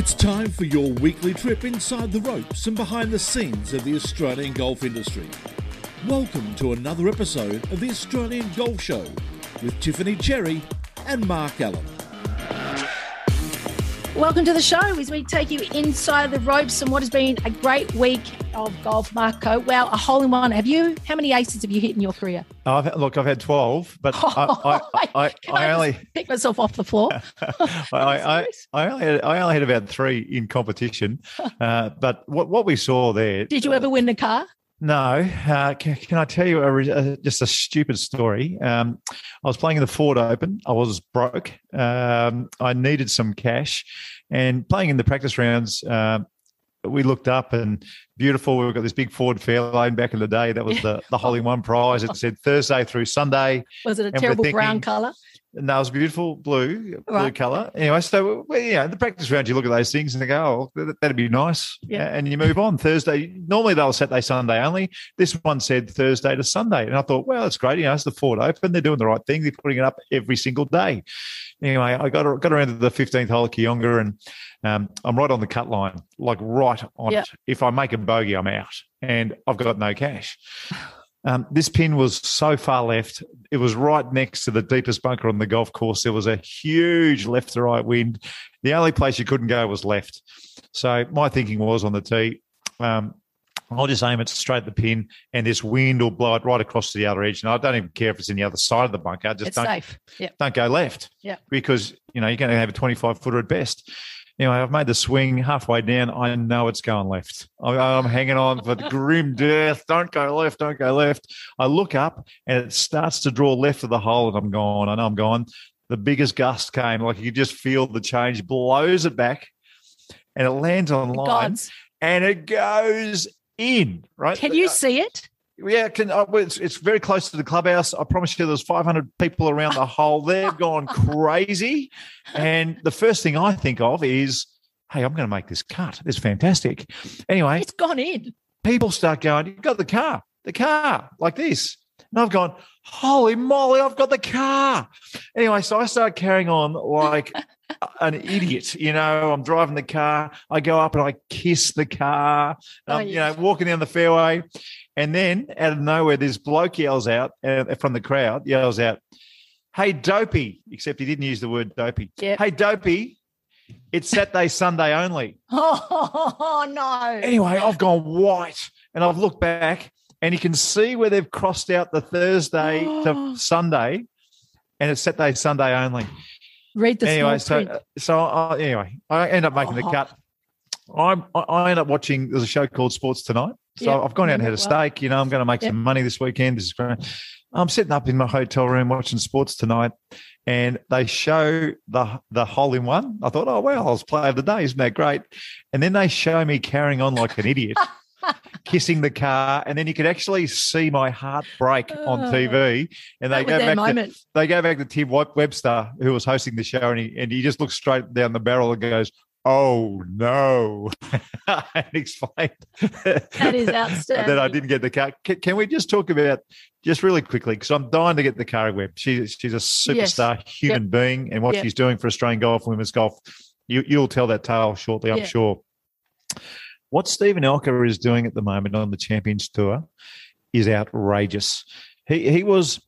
It's time for your weekly trip inside the ropes and behind the scenes of the Australian golf industry. Welcome to another episode of the Australian Golf Show with Tiffany Cherry and Mark Allen. Welcome to the show as we take you inside the ropes and what has been a great week of golf, Marco. Wow, a hole in one. Have you? How many aces have you hit in your career? I've, look, I've had twelve, but I, I, I, I, I only pick myself off the floor. I, I, I only had, I only had about three in competition. Uh, but what what we saw there? Did you ever win the car? No. Uh, can, can, I tell you a, a, just a stupid story? Um, I was playing in the Ford Open. I was broke. Um, I needed some cash, and playing in the practice rounds. Uh, we looked up and beautiful. We've got this big Ford Fairlane back in the day. That was the, the hole in one prize. It said Thursday through Sunday. Was it a terrible thinking, brown colour? Was beautiful blue, blue Right. colour. Anyway, so well, yeah, the practice round, you look at those things and they go, oh, that- that'd be nice. Yeah. And you move on. Thursday, normally they'll Saturday, Sunday only. This one said Thursday to Sunday. And I thought, well, it's great. You know, it's the Ford Open. They're doing the right thing. They're putting it up every single day. Anyway, I got got around to the 15th hole at Kooyonga and um, I'm right on the cut line, like right on Yeah. it. If I make a bogey, I'm out and I've got no cash. Um, this pin was so far left. It was right next to the deepest bunker on the golf course. There was a huge left to right wind. The only place you couldn't go was left. So my thinking was on the tee, um, I'll just aim it straight at the pin, and this wind will blow it right across to the other edge. And I don't even care if it's in the other side of the bunker. I Just It's don't safe. Yeah. don't go left. Yeah. Because, you know, you're going to have a 25 footer at best. Anyway, I've made the swing halfway down. I know it's going left. I'm hanging on for the grim death. Don't go left. Don't go left. I look up and it starts to draw left of the hole and I'm gone. I know I'm gone. The biggest gust came. Like you could just feel the change, blows it back and it lands on line Gods. and it goes in, right? Can you see it? Yeah, can, uh, it's, it's very close to the clubhouse. I promise you, there's 500 people around the hole. They've gone crazy, and the first thing I think of is, "Hey, I'm going to make this cut. It's fantastic." Anyway, It's gone in. people start going, you've got the car, the car, like this," and I've gone, "Holy moly, I've got the car!" Anyway, so I start carrying on like an idiot. You know, I'm driving the car. I go up and I kiss the car. Oh, I'm, you know, walking down the fairway. And then out of nowhere, this bloke yells out uh, from the crowd, yells out, Hey, dopey, except he didn't use the word dopey. Yep. Hey, dopey, it's Saturday, Sunday only. Oh, no. Anyway, I've gone white and I've looked back and you can see where they've crossed out the Thursday to Sunday and it's Saturday, Sunday only. Read the anyway, so print. Uh, so I, anyway, I end up making the Oh. cut. I'm, I- I end up watching. There's a show called Sports Tonight. So Yeah, I've gone out and had a steak. You know, I'm going to make Yep. some money this weekend. This is great. I'm sitting up in my hotel room watching Sports Tonight, and they show the the hole in one. I thought, oh well, I was player of the day. Isn't that great? And then they show me carrying on like an idiot. Kissing the car, and then you could actually see my heart break on Oh. TV. And they go back to, they go back to Tim Webster, who was hosting the show, and he and he just looks straight down the barrel and goes, "Oh no!" and explained That is that I didn't get the car. Can, can we just talk about just really quickly because I'm dying to get the car Webb. She's she's a superstar human being, and what Yep. she's doing for Australian golf, women's golf. You you'll tell that tale shortly, I'm sure. What Steven Alker is doing at the moment on the Champions Tour is outrageous. He he was.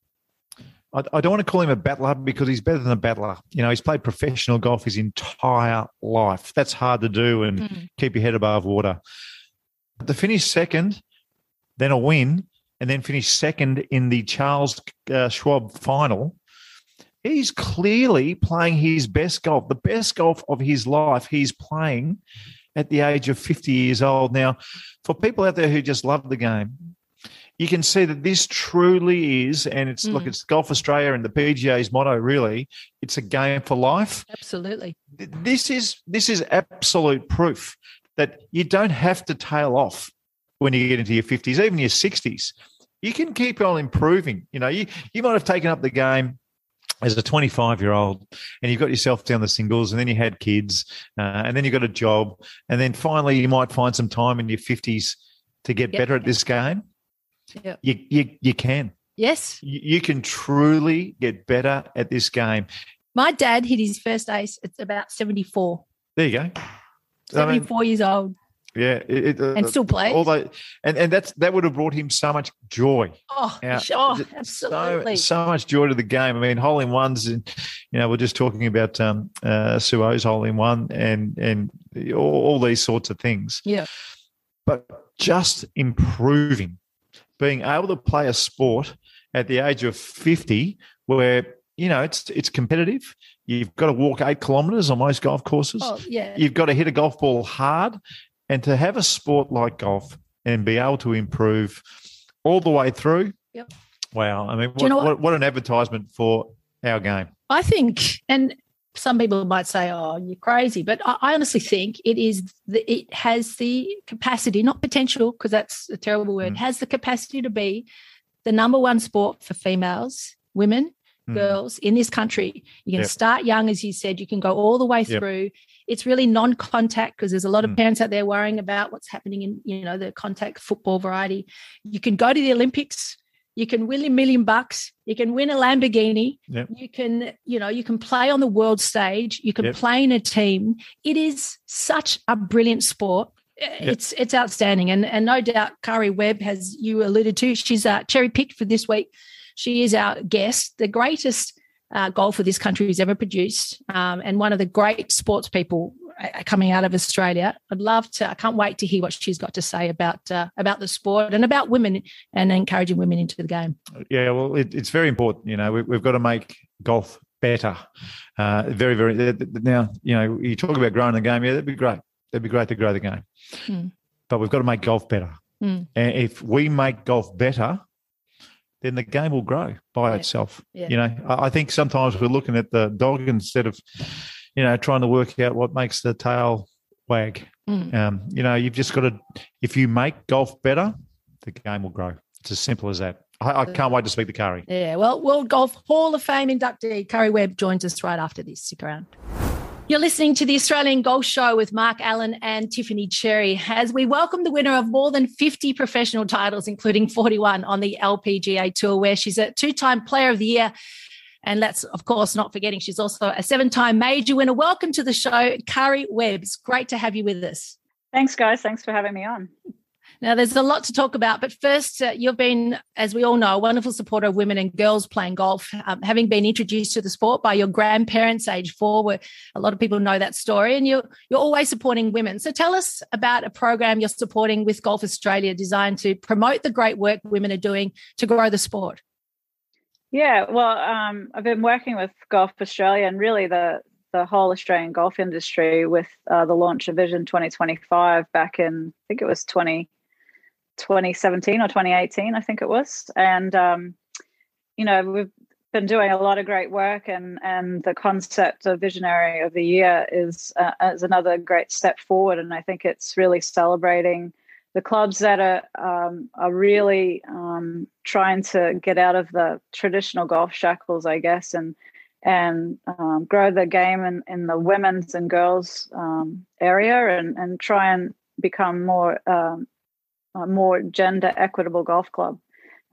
I, I don't want to call him a battler because he's better than a battler. You know, he's played professional golf his entire life. That's hard to do and Mm. keep your head above water. But to finish second, then a win, and then finish second in the Charles uh, Schwab final, he's clearly playing his best golf, the best golf of his life. He's playing at the age of 50 years old. Now, for people out there who just love the game, you can see that this truly is, and it's look, Mm. it's Golf Australia and the PGA's motto. Really, it's a game for life. Absolutely. This is this is absolute proof that you don't have to tail off when you get into your fifties, even your sixties. You can keep on improving. You know, you you might have taken up the game as a 25 year old and you've got yourself down the singles and then you had kids uh, and then you got a job and then finally you might find some time in your 50s to get Yep. better at this game Yep. you, you you can Yes. you, you can truly get better at this game My dad hit his first ace at about 74. there you go 74 years old Yeah, it, it, uh, and still plays. although, and and that's that would have brought him so much joy. oh, th- absolutely. So, so much joy to the game. I mean, hole in ones, and you know, we're just talking about um, uh, Su Oh's hole in one, and and all, all these sorts of things. Yeah. But just improving, being able to play a sport at the age of fifty, where you know it's it's competitive. You've got to walk eight kilometres on most golf courses. oh, yeah. You've got to hit a golf ball hard, and to have a sport like golf and be able to improve all the way through. Yep. Wow. I mean, Do you what, know what? what- What, an advertisement for our game. I think, and some people might say, "Oh, you're crazy," but I, I honestly think it is. The, it has the capacity, not potential, because that's a terrible word. Mm. Has the capacity to be the number one sport for females, women, Mm. girls in this country. You can Yep. start young, as you said. You can go all the way Yep. through. It's really non-contact because there's a lot of Mm. parents out there worrying about what's happening in you know the contact football variety. You can go to the Olympics. You can win a million bucks. You can win a Lamborghini. Yep. You can, you know, you can play on the world stage. You can Yep. play in a team. It is such a brilliant sport. It's it's outstanding, and and no doubt Karrie Webb, has you alluded to, she's uh, cherry picked for this week. She is our guest, the greatest uh, golfer this country has ever produced, um, and one of the great sports people uh, coming out of Australia. I'd love to. I can't wait to hear what she's got to say about uh, about the sport and about women and encouraging women into the game. Yeah, well, it, it's very important. You know, we, we've got to make golf better. Uh, very, very. Now, you know, you talk about growing the game. Yeah, that'd be great. That'd be great to grow the game. Hmm. But we've got to make golf better. Hmm. And if we make golf better, then the game will grow by Yeah. itself. Yeah. You know, I think sometimes we're looking at the dog instead of, you know, trying to work out what makes the tail wag. Mm. Um, you know, you've just got to, if you make golf better, the game will grow. It's as simple as that. I, I can't wait to speak to Karrie. Yeah, well, World Golf Hall of Fame inductee Karrie Webb joins us right after this. Stick around. You're listening to the Australian Golf Show with Mark Allen and Tiffany Cherry as we welcome the winner of more than 50 professional titles, including 41 on the LPGA Tour, where she's a two time player of the year. And let's, of course, not forgetting she's also a seven time major winner. Welcome to the show, Karrie Webb. Great to have you with us. Thanks, guys. Thanks for having me on. Now, there's a lot to talk about, but first, uh, you've been, as we all know, a wonderful supporter of women and girls playing golf, um, having been introduced to the sport by your grandparents, age four, where a lot of people know that story, and you're you're always supporting women. So, tell us about a program you're supporting with Golf Australia, designed to promote the great work women are doing to grow the sport. Yeah, well, um, I've been working with Golf Australia and really the the whole Australian golf industry with uh, the launch of Vision 2025 back in I think it was 20, 2017 or 2018, I think it was, and um, you know we've been doing a lot of great work, and and the concept of Visionary of the Year is uh, is another great step forward, and I think it's really celebrating the clubs that are um, are really um, trying to get out of the traditional golf shackles, I guess, and and um, grow the game in, in the women's and girls um, area, and and try and become more um, a more gender equitable golf club.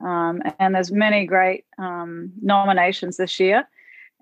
Um, and there's many great um, nominations this year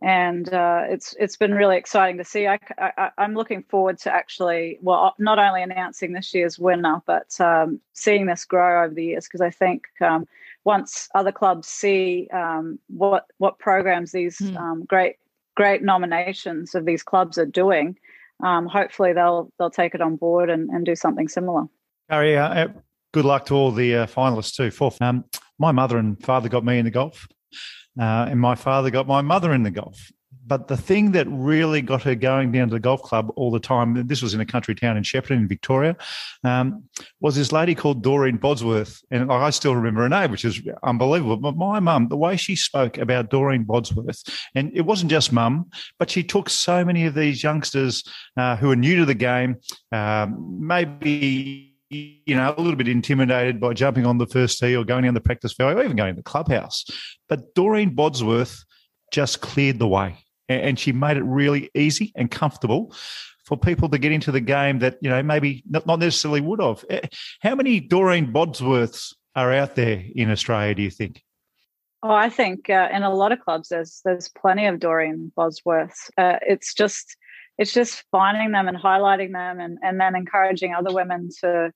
and uh, it's it's been really exciting to see. I, I, am looking forward to actually, well, not only announcing this year's winner, but um, seeing this grow over the years because I think um, once other clubs see um, what what programs these Mm. great great nominations of these clubs are doing, um, hopefully they'll they'll take it on board and, and do something similar. Karrie, uh, uh, good luck to all the uh, finalists too. Fourth. Um, my mother and father got me into golf. Uh, and my father got my mother in the golf. But the thing that really got her going down to the golf club all the time, this was in a country town in Shepparton in Victoria, um, was this lady called Doreen Bodsworth. And I still remember her name, which is unbelievable. But my mum, the way she spoke about Doreen Bodsworth, and it wasn't just mum, but she took so many of these youngsters uh, who are new to the game, um, maybe you know, a little bit intimidated by jumping on the first tee or going down the practice fairway or even going to the clubhouse. But Doreen Bodsworth just cleared the way and she made it really easy and comfortable for people to get into the game that, you know, maybe not, necessarily would have. Eh, How many Doreen Bodsworths are out there in Australia, do you think? Oh, I think uh, in a lot of clubs there's there's plenty of Doreen Bodsworths. Uh, it's just it's just finding them and highlighting them and, and then encouraging other women to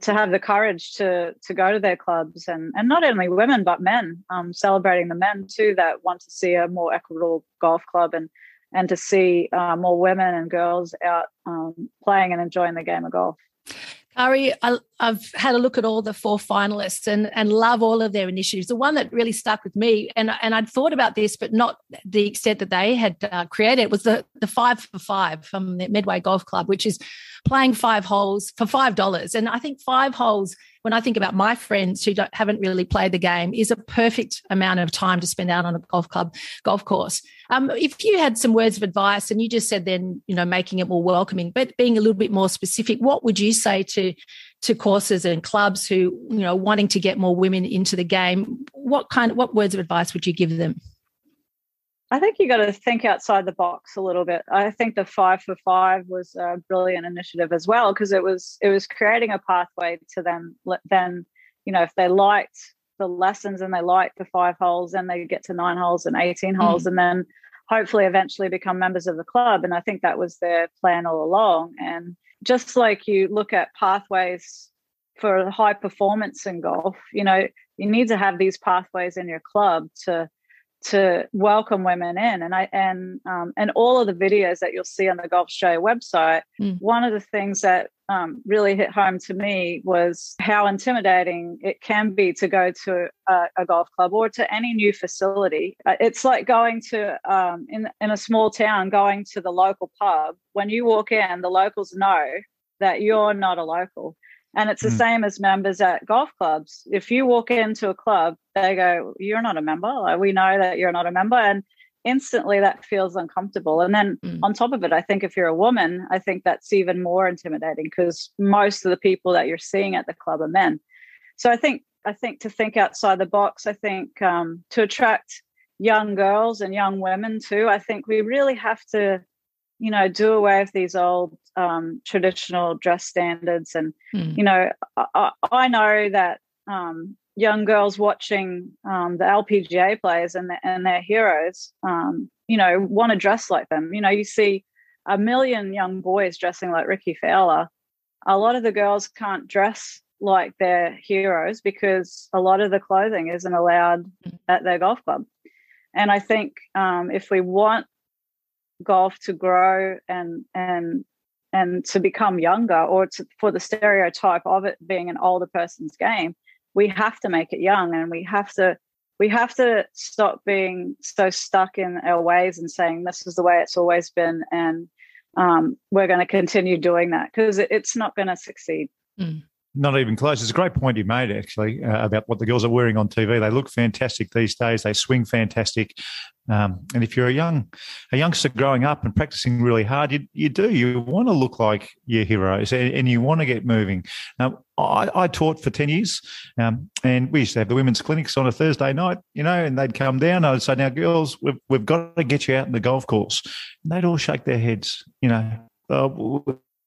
to have the courage to to go to their clubs and and not only women but men um, celebrating the men too that want to see a more equitable golf club and and to see uh, more women and girls out um, playing and enjoying the game of golf. Karrie, have had a look at all the four finalists and, and love all of their initiatives. The one that really stuck with me, and, and I'd thought about this, but not the extent that they had uh, created, was the, the five for five from the Medway Golf Club, which is playing five holes for $5. And I think five holes when I think about my friends who haven't really played the game, is a perfect amount of time to spend out on a golf club golf course. Um, if you had some words of advice, and you just said then, you know, making it more welcoming, but being a little bit more specific, what would you say to to courses and clubs who, you know, wanting to get more women into the game? What kind of what words of advice would you give them? I think you got to think outside the box a little bit. I think the five for five was a brilliant initiative as well because it was it was creating a pathway to them. Then, you know, if they liked the lessons and they liked the five holes, then they get to nine holes and eighteen holes, mm. and then hopefully eventually become members of the club. And I think that was their plan all along. And just like you look at pathways for high performance in golf, you know, you need to have these pathways in your club to to welcome women in and i and um, and all of the videos that you'll see on the golf show website mm. one of the things that um, really hit home to me was how intimidating it can be to go to a, a golf club or to any new facility uh, it's like going to um, in, in a small town going to the local pub when you walk in the locals know that you're not a local and it's the mm. same as members at golf clubs. If you walk into a club, they go, You're not a member. Like, we know that you're not a member. And instantly that feels uncomfortable. And then mm. on top of it, I think if you're a woman, I think that's even more intimidating because most of the people that you're seeing at the club are men. So I think I think to think outside the box, I think um, to attract young girls and young women too, I think we really have to you know, do away with these old um, traditional dress standards. And, mm. you know, I, I know that um, young girls watching um, the LPGA players and, the, and their heroes, um, you know, want to dress like them. You know, you see a million young boys dressing like Rickie Fowler. A lot of the girls can't dress like their heroes because a lot of the clothing isn't allowed at their golf club. And I think um, if we want golf to grow and and and to become younger or to, for the stereotype of it being an older person's game we have to make it young and we have to we have to stop being so stuck in our ways and saying this is the way it's always been and um, we're going to continue doing that because it's not going to succeed mm. Not even close. It's a great point you made, actually, uh, about what the girls are wearing on TV. They look fantastic these days. They swing fantastic. Um, and if you're a young, a youngster growing up and practicing really hard, you, you do. You want to look like your heroes, and, and you want to get moving. Um, I, I, taught for ten years, um, and we used to have the women's clinics on a Thursday night, you know, and they'd come down. I'd say, "Now, girls, we've we've got to get you out in the golf course." And they'd all shake their heads, you know. Uh,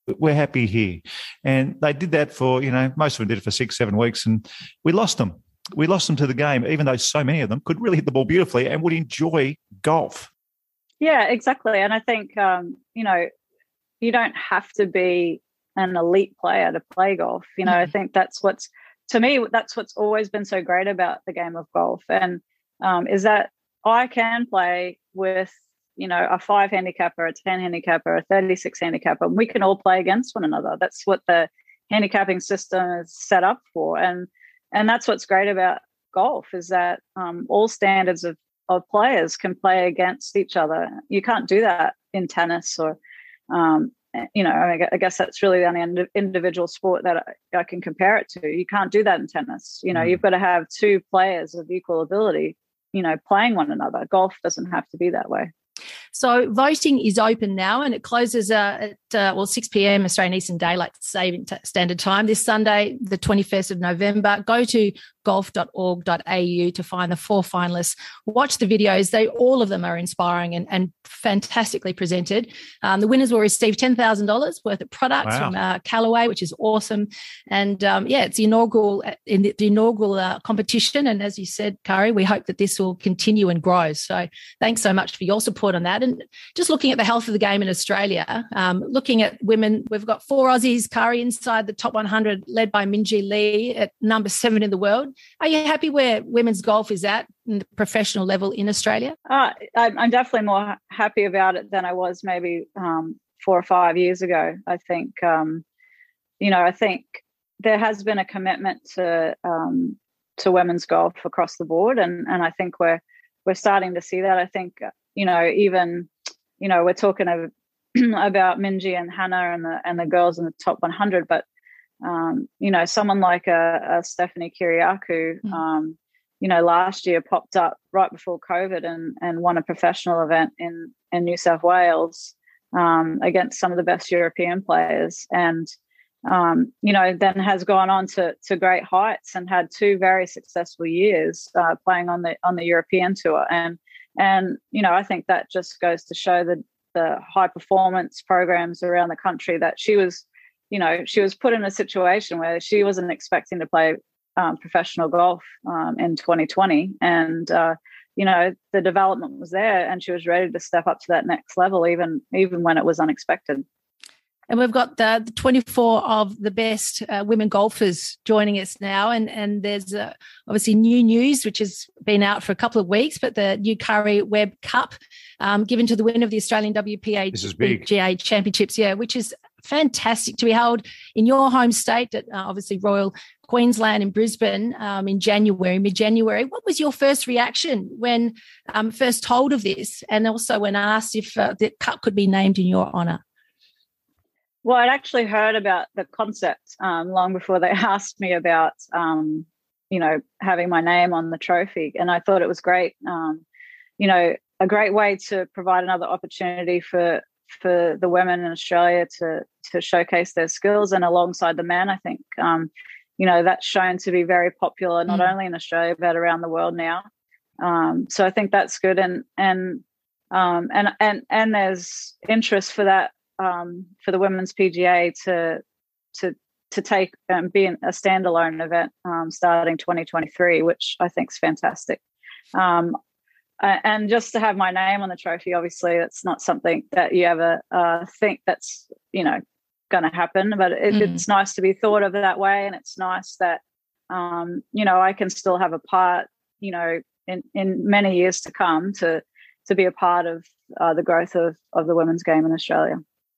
we're happy here. And they did that for, you know, most of them did it for six, seven weeks, and we lost them. We lost them to the game, even though so many of them could really hit the ball beautifully and would enjoy golf. Yeah, exactly. And I think, um, you know, you don't have to be an elite player to play golf. You know, mm-hmm. I think that's what's, to me, that's what's always been so great about the game of golf. And um, is that I can play with you know, a five handicapper, a 10 handicapper, a 36 handicapper, and we can all play against one another. That's what the handicapping system is set up for. And and that's what's great about golf is that um, all standards of, of players can play against each other. You can't do that in tennis or, um, you know, I guess that's really the only individual sport that I, I, can compare it to. You can't do that in tennis. You know, mm. you've got to have two players of equal ability, you know, playing one another. Golf doesn't have to be that way. So voting is open now and it closes uh, at, uh, well, 6 p.m. Australian Eastern Daylight Saving Standard Time this Sunday, the 21st of November. Go to golf.org.au to find the four finalists. Watch the videos. They all of them are inspiring and, and fantastically presented. Um, the winners will receive $10,000 worth of products wow. from uh, Callaway, which is awesome. And um, yeah, it's the inaugural in the, the inaugural uh, competition. And as you said, Karrie, we hope that this will continue and grow. So thanks so much for your support on that. And just looking at the health of the game in Australia, um, looking at women, we've got four Aussies, Karrie, inside the top 100, led by Minjee Lee at number seven in the world. Are you happy where women's golf is at in the professional level in Australia? Uh, I'm definitely more happy about it than I was maybe um, four or five years ago. I think, um, you know, I think there has been a commitment to um, to women's golf across the board, and and I think we're we're starting to see that. I think, you know, even you know, we're talking of, about Minjee and Hannah and the and the girls in the top 100, but um, you know, someone like a, a Stephanie Kyriacou, mm. um, you know, last year popped up right before COVID and and won a professional event in in New South Wales um, against some of the best European players, and um, you know, then has gone on to to great heights and had two very successful years uh, playing on the on the European tour, and and you know, I think that just goes to show the the high performance programs around the country that she was you know, she was put in a situation where she wasn't expecting to play um, professional golf um, in 2020. And, uh, you know, the development was there and she was ready to step up to that next level, even, even when it was unexpected. And we've got the, the 24 of the best uh, women golfers joining us now. And, and there's uh, obviously new news, which has been out for a couple of weeks, but the new Karrie Webb Cup um, given to the winner of the Australian WPA this is big. GA Championships, yeah, which is fantastic to be held in your home state at uh, obviously Royal Queensland in Brisbane um, in January, mid January. What was your first reaction when um, first told of this, and also when asked if uh, the cup could be named in your honour? Well, I'd actually heard about the concept um, long before they asked me about, um, you know, having my name on the trophy, and I thought it was great. Um, you know, a great way to provide another opportunity for for the women in Australia to to showcase their skills and alongside the men. I think um, you know that's shown to be very popular not mm. only in Australia but around the world now. Um, so I think that's good and and um, and and and there's interest for that um, for the women's PGA to to to take and be a standalone event um, starting 2023, which I think is fantastic. Um, uh, and just to have my name on the trophy, obviously, it's not something that you ever uh, think that's you know going to happen. But it, mm. it's nice to be thought of that way, and it's nice that um, you know I can still have a part, you know, in in many years to come to to be a part of uh, the growth of of the women's game in Australia.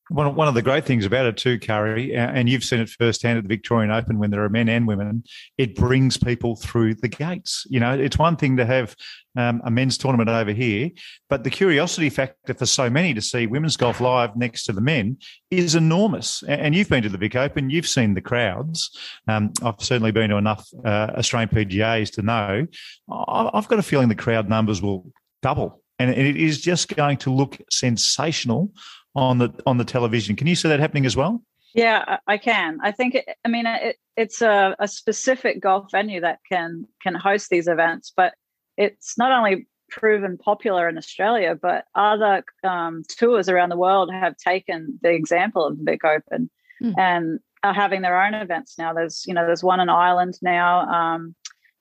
One, one of the great things about it too, Karrie, and you've seen it firsthand at the Victorian Open when there are men and women, it brings people through the gates. You know, it's one thing to have um, a men's tournament over here, but the curiosity factor for so many to see women's golf live next to the men is enormous. And you've been to the Vic Open, you've seen the crowds. Um, I've certainly been to enough uh, Australian PGAs to know. I've got a feeling the crowd numbers will double and it is just going to look sensational on the on the television. Can you see that happening as well? Yeah, I can. I think. It, I mean, it, it's a, a specific golf venue that can can host these events, but it's not only proven popular in Australia, but other um, tours around the world have taken the example of the Vic Open mm. and are having their own events now. There's you know there's one in Ireland now. Um,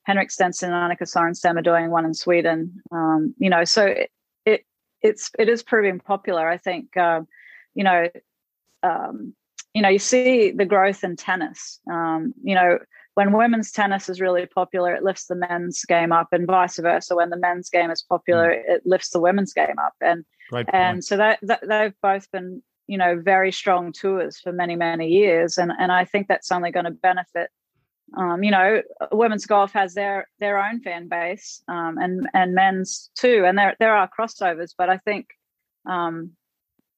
Henrik Stenson and Annika Sorenstam are doing one in Sweden. Um, you know, so it, it it's it is proving popular. I think uh, you know um, you know you see the growth in tennis. Um, you know when women's tennis is really popular, it lifts the men's game up, and vice versa. When the men's game is popular, mm. it lifts the women's game up, and and so that, that they've both been you know very strong tours for many many years, and and I think that's only going to benefit um, you know, women's golf has their their own fan base, um, and and men's too, and there there are crossovers. But I think um,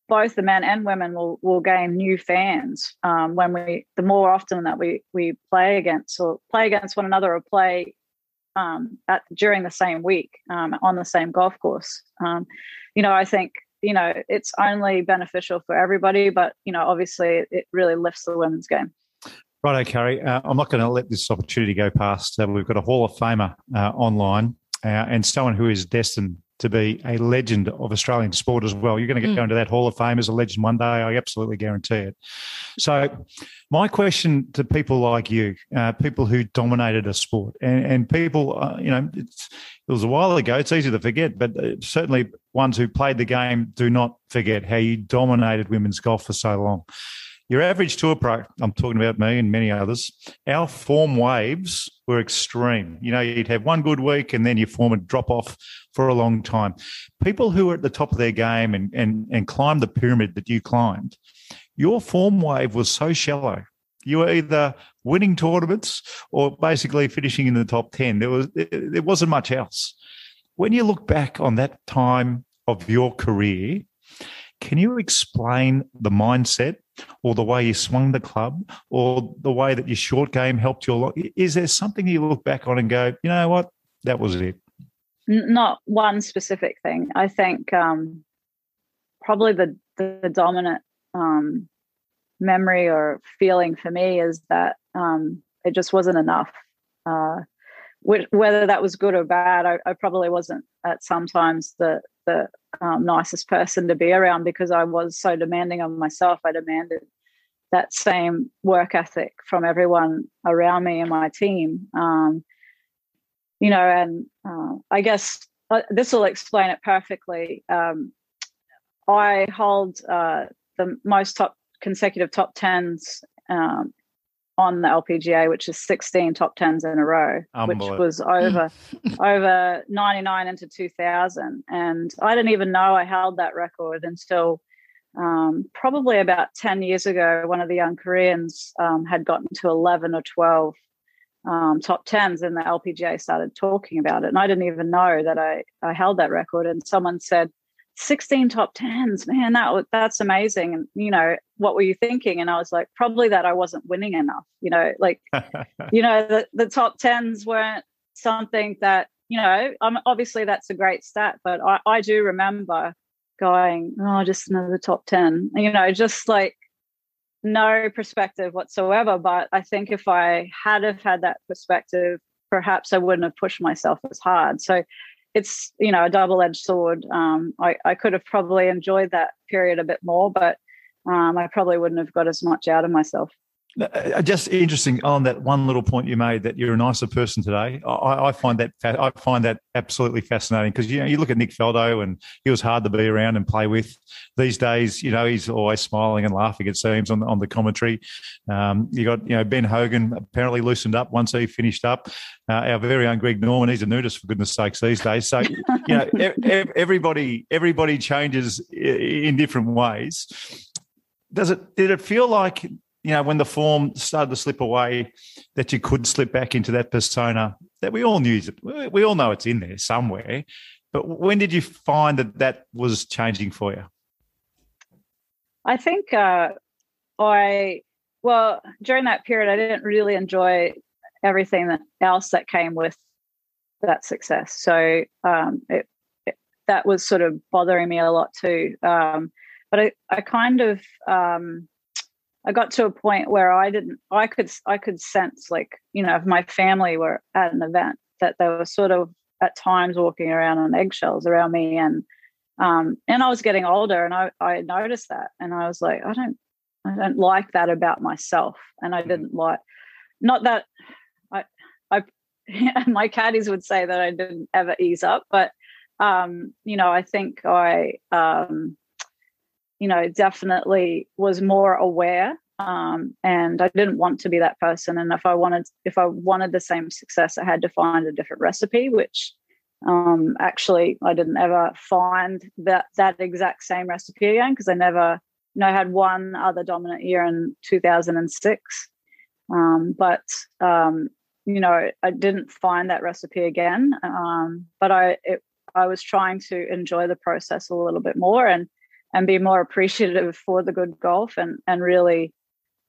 both the men and women will will gain new fans um, when we the more often that we we play against or play against one another or play um, at during the same week um, on the same golf course. you know, I think you know it's only beneficial for everybody, but you know, obviously, it really lifts the women's game. Righto, Karrie. Uh, I'm not going to let this opportunity go past. Uh, we've got a Hall of Famer uh, online uh, and someone who is destined to be a legend of Australian sport as well. You're going to get, mm. go into that Hall of Fame as a legend one day. I absolutely guarantee it. So, my question to people like you, uh, people who dominated a sport, and, and people, uh, you know, it was a while ago. It's easy to forget, but certainly ones who played the game do not forget how you dominated women's golf for so long. Your average tour pro, I'm talking about me and many others, our form waves were extreme. You know, you'd have one good week and then your form would drop off for a long time. People who are at the top of their game and, and, and climbed the pyramid that you climbed, your form wave was so shallow. You were either winning tournaments or basically finishing in the top 10. There was there wasn't much else. When you look back on that time of your career, can you explain the mindset or the way you swung the club or the way that your short game helped you? Is there something you look back on and go, you know what, that was it? Not one specific thing. I think um, probably the, the dominant um, memory or feeling for me is that um, it just wasn't enough. Uh, whether that was good or bad, I, I probably wasn't at sometimes the the um, nicest person to be around because I was so demanding of myself. I demanded that same work ethic from everyone around me and my team. Um, you know, and uh, I guess uh, this will explain it perfectly. Um, I hold uh, the most top consecutive top tens um, on the LPGA, which is 16 top tens in a row, which was over over 99 into 2000. And I didn't even know I held that record until um, probably about 10 years ago. One of the young Koreans um, had gotten to 11 or 12 um, top tens, and the LPGA started talking about it. And I didn't even know that I, I held that record. And someone said, 16 top tens, man, that that's amazing. And you know, what were you thinking? And I was like, probably that I wasn't winning enough. You know, like, you know, the the top tens weren't something that you know. I'm obviously that's a great stat, but I I do remember going, oh, just another top ten. You know, just like no perspective whatsoever. But I think if I had have had that perspective, perhaps I wouldn't have pushed myself as hard. So it's you know a double-edged sword. Um, I, I could have probably enjoyed that period a bit more but um, i probably wouldn't have got as much out of myself just interesting on that one little point you made that you're a nicer person today. I, I find that I find that absolutely fascinating because you know you look at Nick Faldo and he was hard to be around and play with. These days, you know, he's always smiling and laughing. It seems on on the commentary. Um, you got you know Ben Hogan apparently loosened up once he finished up. Uh, our very own Greg Norman, he's a nudist for goodness sakes these days. So you know everybody everybody changes in different ways. Does it? Did it feel like you know, when the form started to slip away, that you could slip back into that persona that we all knew, we all know it's in there somewhere. But when did you find that that was changing for you? I think uh, I, well, during that period, I didn't really enjoy everything else that came with that success. So um, it, it, that was sort of bothering me a lot too. Um, but I, I kind of, um, I got to a point where I didn't I could I could sense like you know if my family were at an event that they were sort of at times walking around on eggshells around me and um and I was getting older and I I noticed that and I was like I don't I don't like that about myself and I mm-hmm. didn't like not that I I my caddies would say that I didn't ever ease up but um you know I think I um you know, definitely was more aware. Um, and I didn't want to be that person. And if I wanted, if I wanted the same success, I had to find a different recipe, which um, actually I didn't ever find that that exact same recipe again because I never, you know, I had one other dominant year in 2006, um, but um, you know, I didn't find that recipe again. Um, but I, it, I was trying to enjoy the process a little bit more and and be more appreciative for the good golf and and really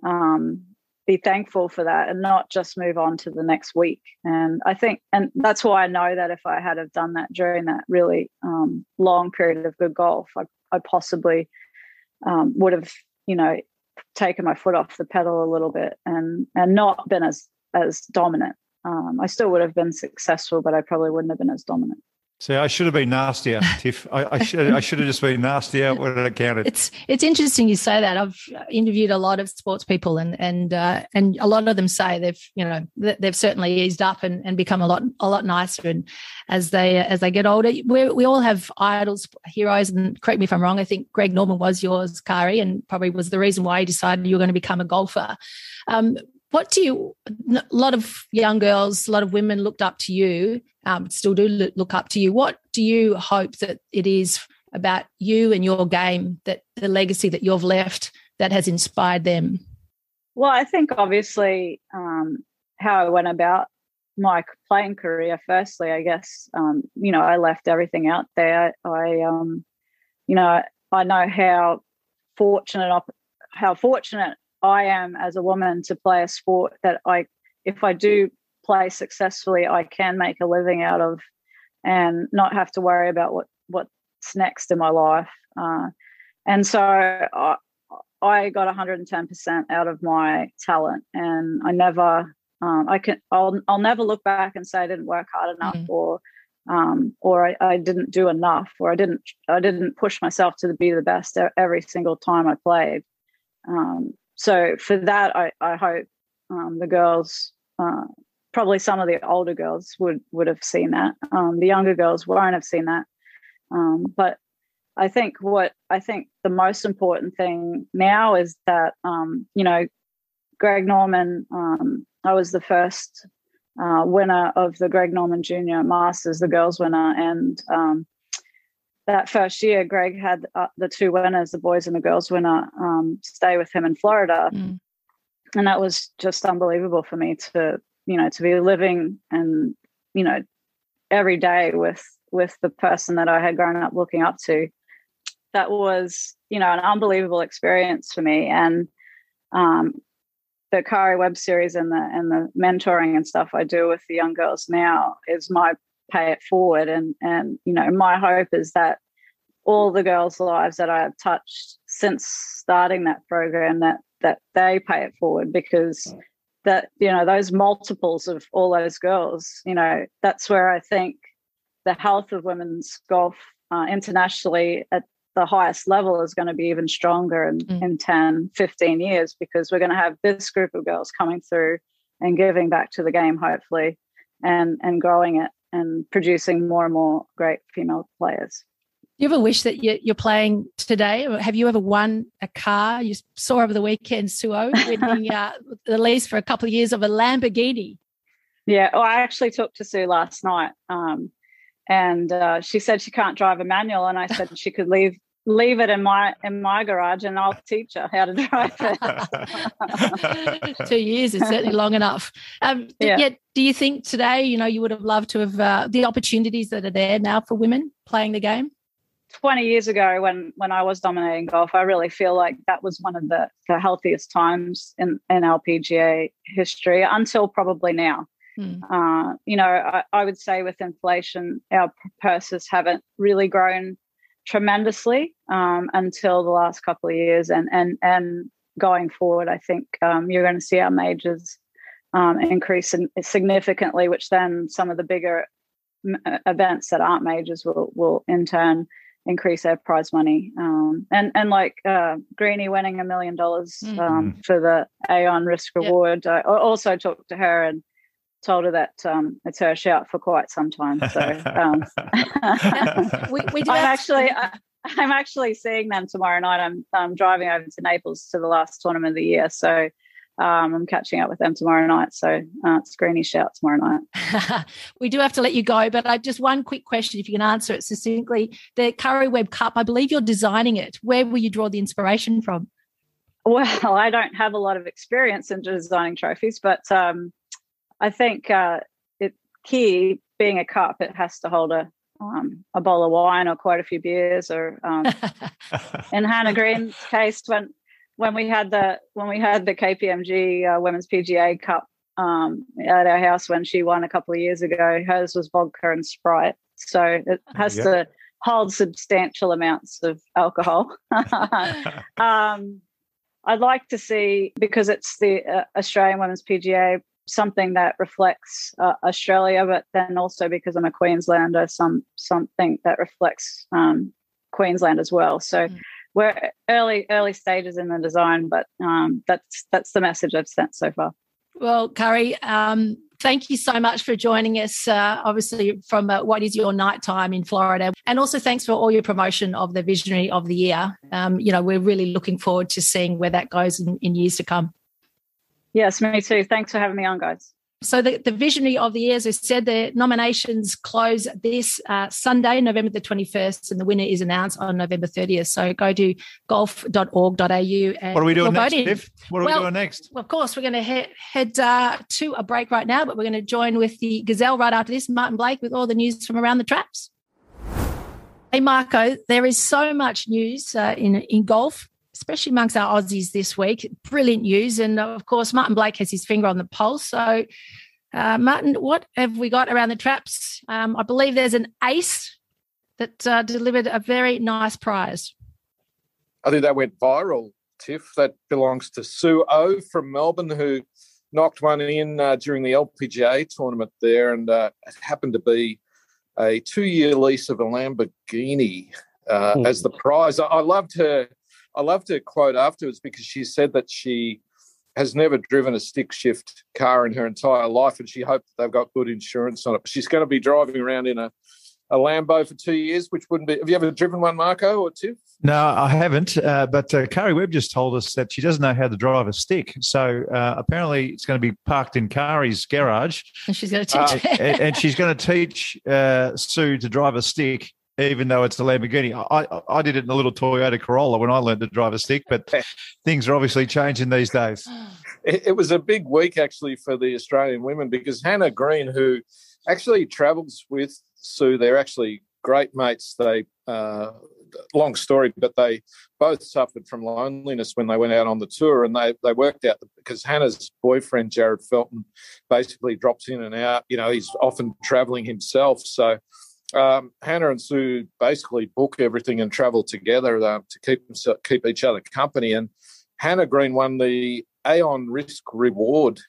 um, be thankful for that and not just move on to the next week and i think and that's why i know that if i had have done that during that really um, long period of good golf i, I possibly um, would have you know taken my foot off the pedal a little bit and and not been as as dominant. Um, I still would have been successful, but I probably wouldn't have been as dominant. See, I should have been nastier, Tiff. I, I, should I should have just been nastier when it counted. It's it's interesting you say that. I've interviewed a lot of sports people, and and uh, and a lot of them say they've you know they've certainly eased up and, and become a lot a lot nicer. And as they as they get older, we we all have idols, heroes. And correct me if I'm wrong. I think Greg Norman was yours, Karrie, and probably was the reason why you decided you were going to become a golfer. Um, what do you a lot of young girls a lot of women looked up to you um, still do look up to you. What do you hope that it is about you and your game that the legacy that you've left that has inspired them? Well i think obviously um, how i went about my playing career firstly i guess um, you know i left everything out there. I um, you know i know how fortunate how fortunate I am as a woman to play a sport that I, if I do play successfully, I can make a living out of, and not have to worry about what what's next in my life. Uh, and so I, I got 110% out of my talent, and I never, um, I can, I'll, I'll never look back and say I didn't work hard enough, mm. or, um, or I, I, didn't do enough, or I didn't, I didn't push myself to be the best every single time I played. Um, so for that, I, I hope um, the girls, uh, probably some of the older girls would would have seen that. Um, the younger girls won't have seen that. Um, but I think what I think the most important thing now is that um, you know, Greg Norman. Um, I was the first uh, winner of the Greg Norman Junior Masters, the girls winner, and um, that first year, Greg had uh, the two winners, the boys and the girls winner, um, stay with him in Florida, mm. and that was just unbelievable for me to, you know, to be living and you know, every day with with the person that I had grown up looking up to. That was, you know, an unbelievable experience for me, and um, the Karrie Webb series and the and the mentoring and stuff I do with the young girls now is my pay it forward. And and you know, my hope is that all the girls' lives that I have touched since starting that program that that they pay it forward because that you know those multiples of all those girls you know that's where i think the health of women's golf uh, internationally at the highest level is going to be even stronger in, mm. in 10 15 years because we're going to have this group of girls coming through and giving back to the game hopefully and and growing it and producing more and more great female players. Do you ever wish that you're playing today? Have you ever won a car? You saw over the weekend Suo winning uh, the lease for a couple of years of a Lamborghini. Yeah, well, I actually talked to Su last night, um, and uh, she said she can't drive a manual, and I said she could leave leave it in my in my garage and I'll teach her how to drive it. Two years is certainly long enough. Um, yeah. Yet, do you think today, you know, you would have loved to have uh, the opportunities that are there now for women playing the game? 20 years ago when when I was dominating golf, I really feel like that was one of the, the healthiest times in, in LPGA history until probably now. Hmm. Uh, you know, I, I would say with inflation, our purses haven't really grown tremendously um, until the last couple of years, and and and going forward, I think um, you're going to see our majors um, increase significantly, which then some of the bigger uh, events that aren't majors will will in turn increase their prize money. Um, and and like uh, Greeny winning a million dollars um, mm-hmm. for the Aon risk reward. Yep. I also talked to her and told her that um, it's her shout for quite some time. So um, we, we I'm actually I, am actually seeing them tomorrow night. I'm I'm driving over to Naples to the last tournament of the year, so. Um, I'm catching up with them tomorrow night, so uh, it's Greeny shout tomorrow night. we do have to let you go, but I just one quick question, if you can answer it succinctly. The Karrie Webb Cup, I believe you're designing it. Where will you draw the inspiration from? Well, I don't have a lot of experience in designing trophies, but um, I think uh, it key being a cup, it has to hold a um, a bowl of wine or quite a few beers. Or um, in Hannah Green's case, when when we had the when we had the KPMG uh, Women's PGA Cup um, at our house when she won a couple of years ago, hers was vodka and Sprite, so it has yeah. to hold substantial amounts of alcohol. um, I'd like to see because it's the uh, Australian Women's PGA something that reflects uh, Australia, but then also because I'm a Queenslander, some something that reflects um, Queensland as well. So mm. we're early early stages in the design, but um, that's that's the message I've sent so far. Well, Karrie, um, thank you so much for joining us. Uh, obviously, from uh, what is your night time in Florida, and also thanks for all your promotion of the Visionary of the Year. Um, you know, we're really looking forward to seeing where that goes in, in years to come. Yes, me too. Thanks for having me on, guys. So the, the visionary of the year, as I said, the nominations close this uh, Sunday, November the 21st, and the winner is announced on November 30th. So go to golf.org.au. And what are we doing next, Tiff? What are well, we doing next? Well, of course, we're going to he- head uh, to a break right now, but we're going to join with the Gazelle right after this, Martin Blake, with all the news from around the traps. Hey, Marco, there is so much news uh, in, in golf especially amongst our Aussies this week. Brilliant news. And of course, Martin Blake has his finger on the pulse. So, uh, Martin, what have we got around the traps? Um, I believe there's an ace that uh, delivered a very nice prize. I think that went viral, Tiff. That belongs to Sue O from Melbourne, who knocked one in uh, during the LPGA tournament there, and uh, it happened to be a two-year lease of a Lamborghini uh, as the prize. I, I loved her I loved her quote afterwards because she said that she has never driven a stick shift car in her entire life, and she hoped they've got good insurance on it. But she's going to be driving around in a, a Lambo for two years, which wouldn't be. Have you ever driven one, Marco or Tiff? No, I haven't. Uh, but uh, Karrie Webb just told us that she doesn't know how to drive a stick. So uh, apparently, it's going to be parked in Karrie's garage, and she's going to teach. and, and, she's going to teach uh, Su to drive a stick even though it's a Lamborghini. I, I did it in a little Toyota Corolla when I learned to drive a stick, but things are obviously changing these days. It, it was a big week actually for the Australian women because Hannah Green, who actually travels with Su, they're actually great mates. They uh, long story, but they both suffered from loneliness when they went out on the tour, and they they worked out because Hannah's boyfriend Jarryd Felton basically drops in and out. You know, he's often traveling himself, so um, Hannah and Su basically book everything and travel together uh, to keep keep each other company. And Hannah Green won the Aon Risk Reward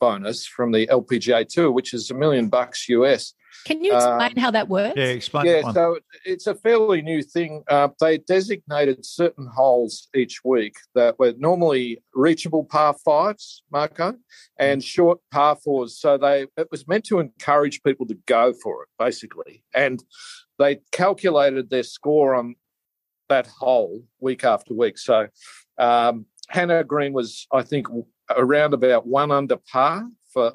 bonus from the LPGA Tour, which is a million bucks US. Can you explain um, how that works? Yeah, explain. Yeah, so it's a fairly new thing. Uh, they designated certain holes each week that were normally reachable par fives, Marco, and mm. short par fours. So they it was meant to encourage people to go for it, basically. And they calculated their score on that hole week after week. So um, Hannah Green was, I think, around about one under par for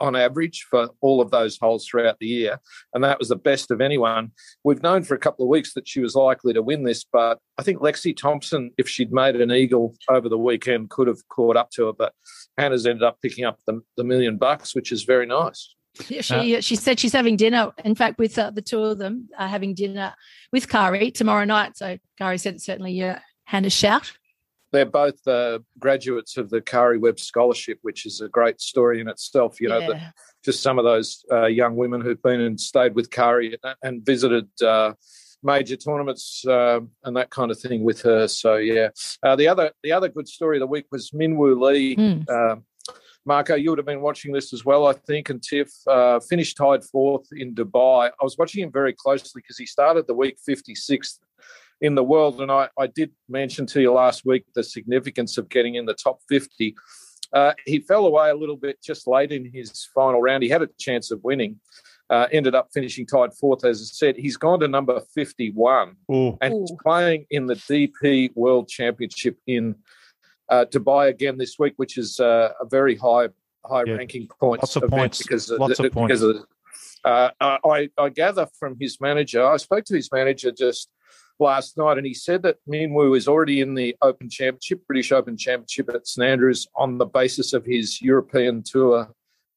on average for all of those holes throughout the year. And that was the best of anyone. We've known for a couple of weeks that she was likely to win this, but I think Lexi Thompson, if she'd made an eagle over the weekend, could have caught up to her. But Hannah's ended up picking up the, the million bucks, which is very nice. Yeah, she uh, she said she's having dinner. In fact, with uh, the two of them are having dinner with Karrie tomorrow night. So Karrie said it's certainly uh, Hannah's shout they're both uh, graduates of the Karrie Webb Scholarship, which is a great story in itself. You know, yeah. the, just some of those uh, young women who've been and stayed with Karrie and visited uh, major tournaments um, and that kind of thing with her. So yeah, uh, the other the other good story of the week was Minwoo Lee. Mm. Marco, you would have been watching this as well, I think. And Tiff uh, finished tied fourth in Dubai. I was watching him very closely because he started the week 56th in the world. And I, I did mention to you last week the significance of getting in the top 50. Uh, he fell away a little bit just late in his final round. He had a chance of winning. Uh, ended up finishing tied fourth, as I said. He's gone to number 51 Ooh. and he's playing in the DP World Championship in uh, Dubai again this week, which is uh, a very high high yeah. ranking points. Lots of points. Because Lots of points. Because of, uh, I, I gather from his manager, I spoke to his manager just last night, and he said that Minwoo is already in the Open Championship, British Open Championship at St Andrews, on the basis of his European Tour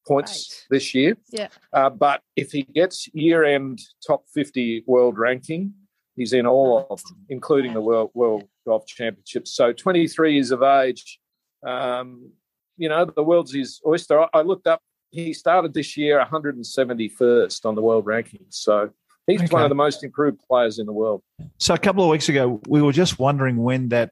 points right. this year. Yeah. Uh, but if he gets year-end top 50 world ranking, he's in all of them, including the World World Golf Championships. So 23 years of age. Um, you know, the world's his oyster. I looked up. He started this year 171st on the world rankings. So He's okay. one of the most improved players in the world. So a couple of weeks ago, we were just wondering when that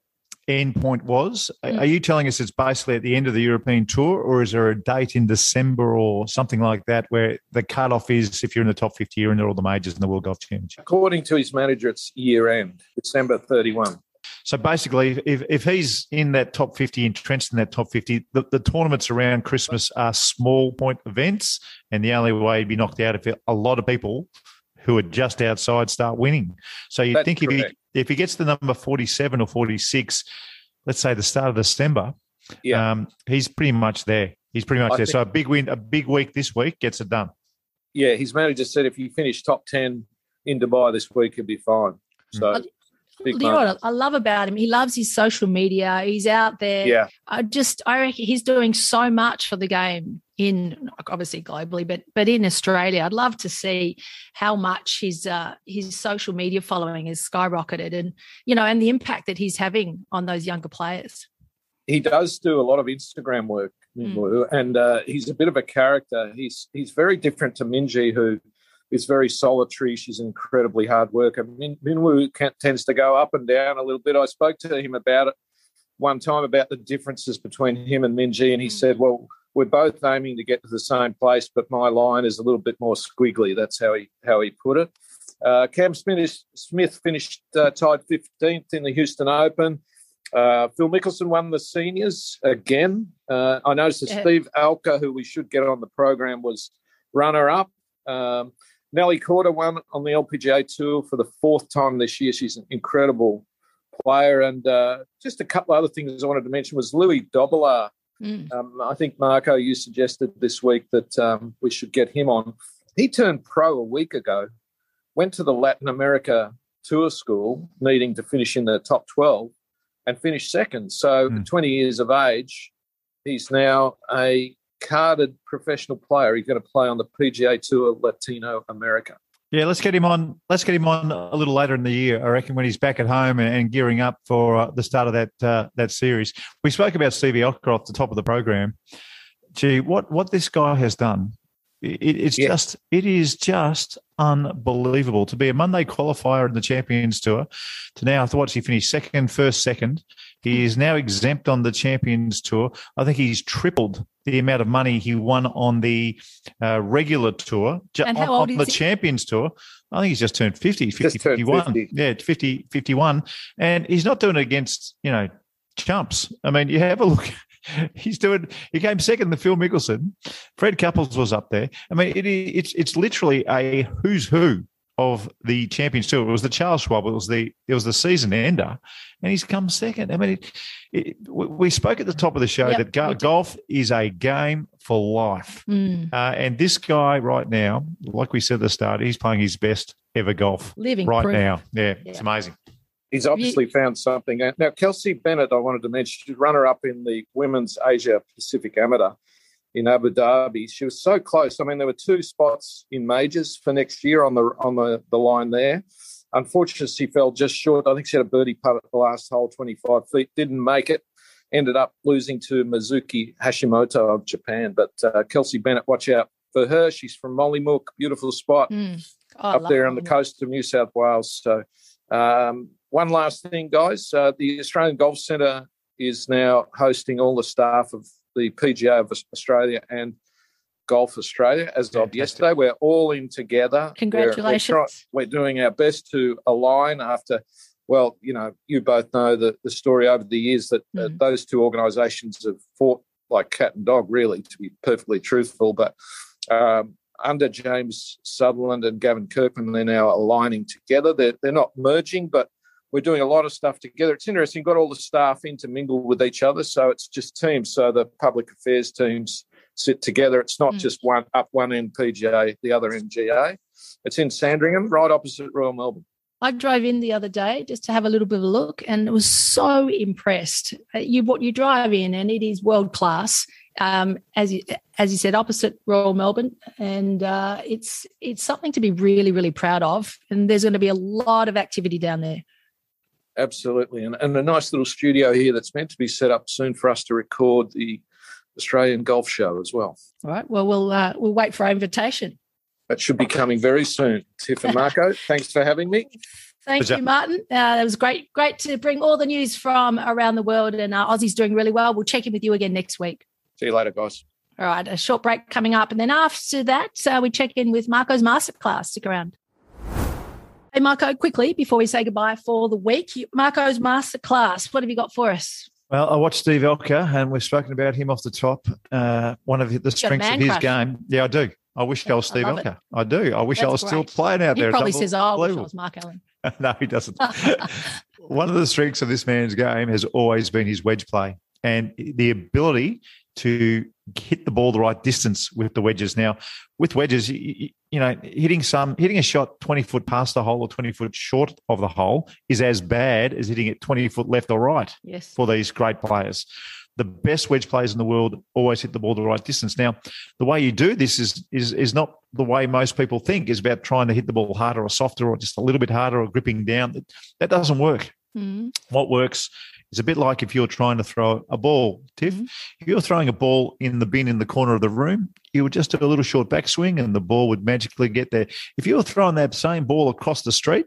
end point was. Mm. Are you telling us it's basically at the end of the European tour, or is there a date in December or something like that where the cutoff is if you're in the top 50, you're in all the majors in the World Golf Championship? According to his manager, it's year end, December 31. So basically, if, if he's in that top 50, entrenched in that top 50, the, the tournaments around Christmas are small point events. And the only way he'd be knocked out if a lot of people who are just outside start winning. So you think if he if he gets the number 47 or 46, let's say the start of December, yeah. Um, he's pretty much there. He's pretty much I there. So a big win, a big week this week gets it done. Yeah, his manager said if you finish top 10 in Dubai this week, he'll be fine. So you know what I love about him? He loves his social media. He's out there. Yeah. I just I reckon he's doing so much for the game in obviously globally, but but in Australia. I'd love to see how much his uh, his social media following has skyrocketed, and you know, and the impact that he's having on those younger players. He does do a lot of Instagram work, mm. and uh, he's a bit of a character. He's he's very different to Minjee, who is very solitary. She's an incredibly hard worker. Min, Minwoo tends to go up and down a little bit. I spoke to him about it one time about the differences between him and Minjee, and he mm. said, "Well, we're both aiming to get to the same place, but my line is a little bit more squiggly." That's how he how he put it. Uh, Cam Smith, Smith finished uh, tied 15th in the Houston Open. Uh, Phil Mickelson won the seniors again. Uh, I noticed that Steve Alker, who we should get on the program, was runner up. Um, Nelly Korda won on the LPGA Tour for the fourth time this year. She's an incredible player. And uh, just a couple other things I wanted to mention was Louis Dobbelaar. Mm. Um, I think Marco, you suggested this week that um, we should get him on. He turned pro a week ago, went to the Latin America Tour School, needing to finish in the top 12, and finished second. So, mm. 20 years of age, he's now a carded professional player. He's going to play on the PGA Tour Latino America. Yeah, let's get him on. Let's get him on a little later in the year. I reckon when he's back at home and, gearing up for uh, the start of that uh, that series. We spoke about Stevie Alker off the top of the program. Gee, what what this guy has done it, it's yeah. just it is just unbelievable to be a Monday qualifier in the Champions Tour. To now, I thought he finished second, first, second. He is now exempt on the Champions Tour. I think he's tripled the amount of money he won on the uh, regular tour. And how on, old on the he? Champions Tour. I think he's just turned 50, 50 turned 51. 50. Yeah, 50, 51. And he's not doing it against, you know, chumps. I mean, you have a look he's doing. He came second to Phil Mickelson. Fred Couples was up there. I mean, it, it's it's literally a who's who of the Champions Tour. It was the Charles Schwab. It was the it was the season ender, and he's come second. I mean, it, it, we spoke at the top of the show yep, that go, golf is a game for life, mm. uh, and this guy right now, like we said at the start, he's playing his best ever golf living right proof. now. Yeah, yeah, it's amazing. He's obviously found something. Now, Kelsey Bennett, I wanted to mention, she's runner up in the Women's Asia Pacific Amateur in Abu Dhabi. She was so close. I mean, there were two spots in majors for next year on the on the, the line there. Unfortunately, she fell just short. I think she had a birdie putt at the last hole, 25 feet, didn't make it. Ended up losing to Mizuki Hashimoto of Japan. But uh, Kelsey Bennett, watch out for her. She's from Mollymook, beautiful spot mm. oh, up there on the coast of New South Wales. So um, one last thing, guys. Uh, the Australian Golf Centre is now hosting all the staff of the PGA of Australia and Golf Australia as of yesterday. We're all in together. Congratulations. We're, we're, try- we're, doing our best to align after, well, you know, you both know the, the story over the years that mm. uh, those two organisations have fought like cat and dog, really, to be perfectly truthful. But um, under James Sutherland and Gavin Kirkman, they're now aligning together. They're, they're not merging, but we're doing a lot of stuff together. It's interesting, got all the staff intermingled with each other. So it's just teams. So the public affairs teams sit together. It's not mm. just one up one end PGA, the other end GA. It's in Sandringham, right opposite Royal Melbourne. I drove in the other day just to have a little bit of a look and was so impressed. Uh, you what you drive in and it is world class. Um, as you as you said, opposite Royal Melbourne, and uh, it's it's something to be really really proud of. And there's going to be a lot of activity down there absolutely. And, and a nice little studio here that's meant to be set up soon for us to record the Australian Golf Show as well. All right. Well, we'll uh, we'll wait for our invitation. That should be coming very soon. Tiff and Marco, thanks for having me. Thank Pleasure. you, Martin. Uh, it was great, great to bring all the news from around the world, and uh, Aussie's doing really well. We'll check in with you again next week. See you later, guys. All right, a short break coming up, and then after that, uh, we check in with Marco's masterclass. Stick around. Hey, Marco, quickly before we say goodbye for the week, Marco's masterclass. What have you got for us? Well, I watched Steve Alker, and we've spoken about him off the top. Uh, one of the strengths of his crush. game. Yeah, I do. I wish I was Steve I Alker. It. I do. I wish That's I was great. still playing out he there. He probably says, "Oh, I wish I was Mark Allen." no, he doesn't. one of the strengths of this man's game has always been his wedge play and the ability to hit the ball the right distance with the wedges. Now, with wedges, you, you, know, hitting some hitting a shot 20 foot past the hole or 20 foot short of the hole is as bad as hitting it 20 foot left or right yes. for these great players. The best wedge players in the world always hit the ball the right distance. Now, the way you do this is is is not the way most people think. Is about trying to hit the ball harder or softer or just a little bit harder or gripping down. That doesn't work. Mm-hmm. What works is a bit like if you're trying to throw a ball, Tiff. Mm-hmm. If you're throwing a ball in the bin in the corner of the room, you would just do a little short backswing and the ball would magically get there. If you're throwing that same ball across the street,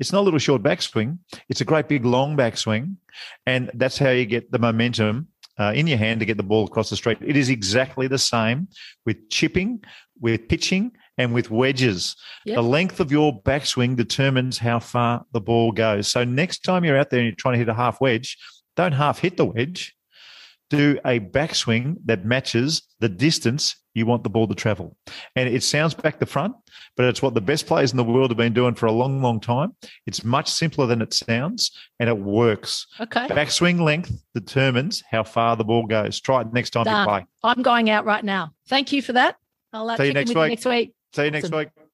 it's not a little short backswing, it's a great big long backswing. And that's how you get the momentum uh, in your hand to get the ball across the street. It is exactly the same with chipping, with pitching, and with wedges. Yep. The length of your backswing determines how far the ball goes. So next time you're out there and you're trying to hit a half wedge, don't half hit the wedge. Do a backswing that matches the distance you want the ball to travel. And it sounds back the front, but it's what the best players in the world have been doing for a long, long time. It's much simpler than it sounds and it works. Okay. Backswing length determines how far the ball goes. Try it next time Done. you play. I'm going out right now. Thank you for that. I'll uh, See you next week. next week. See you next awesome. week.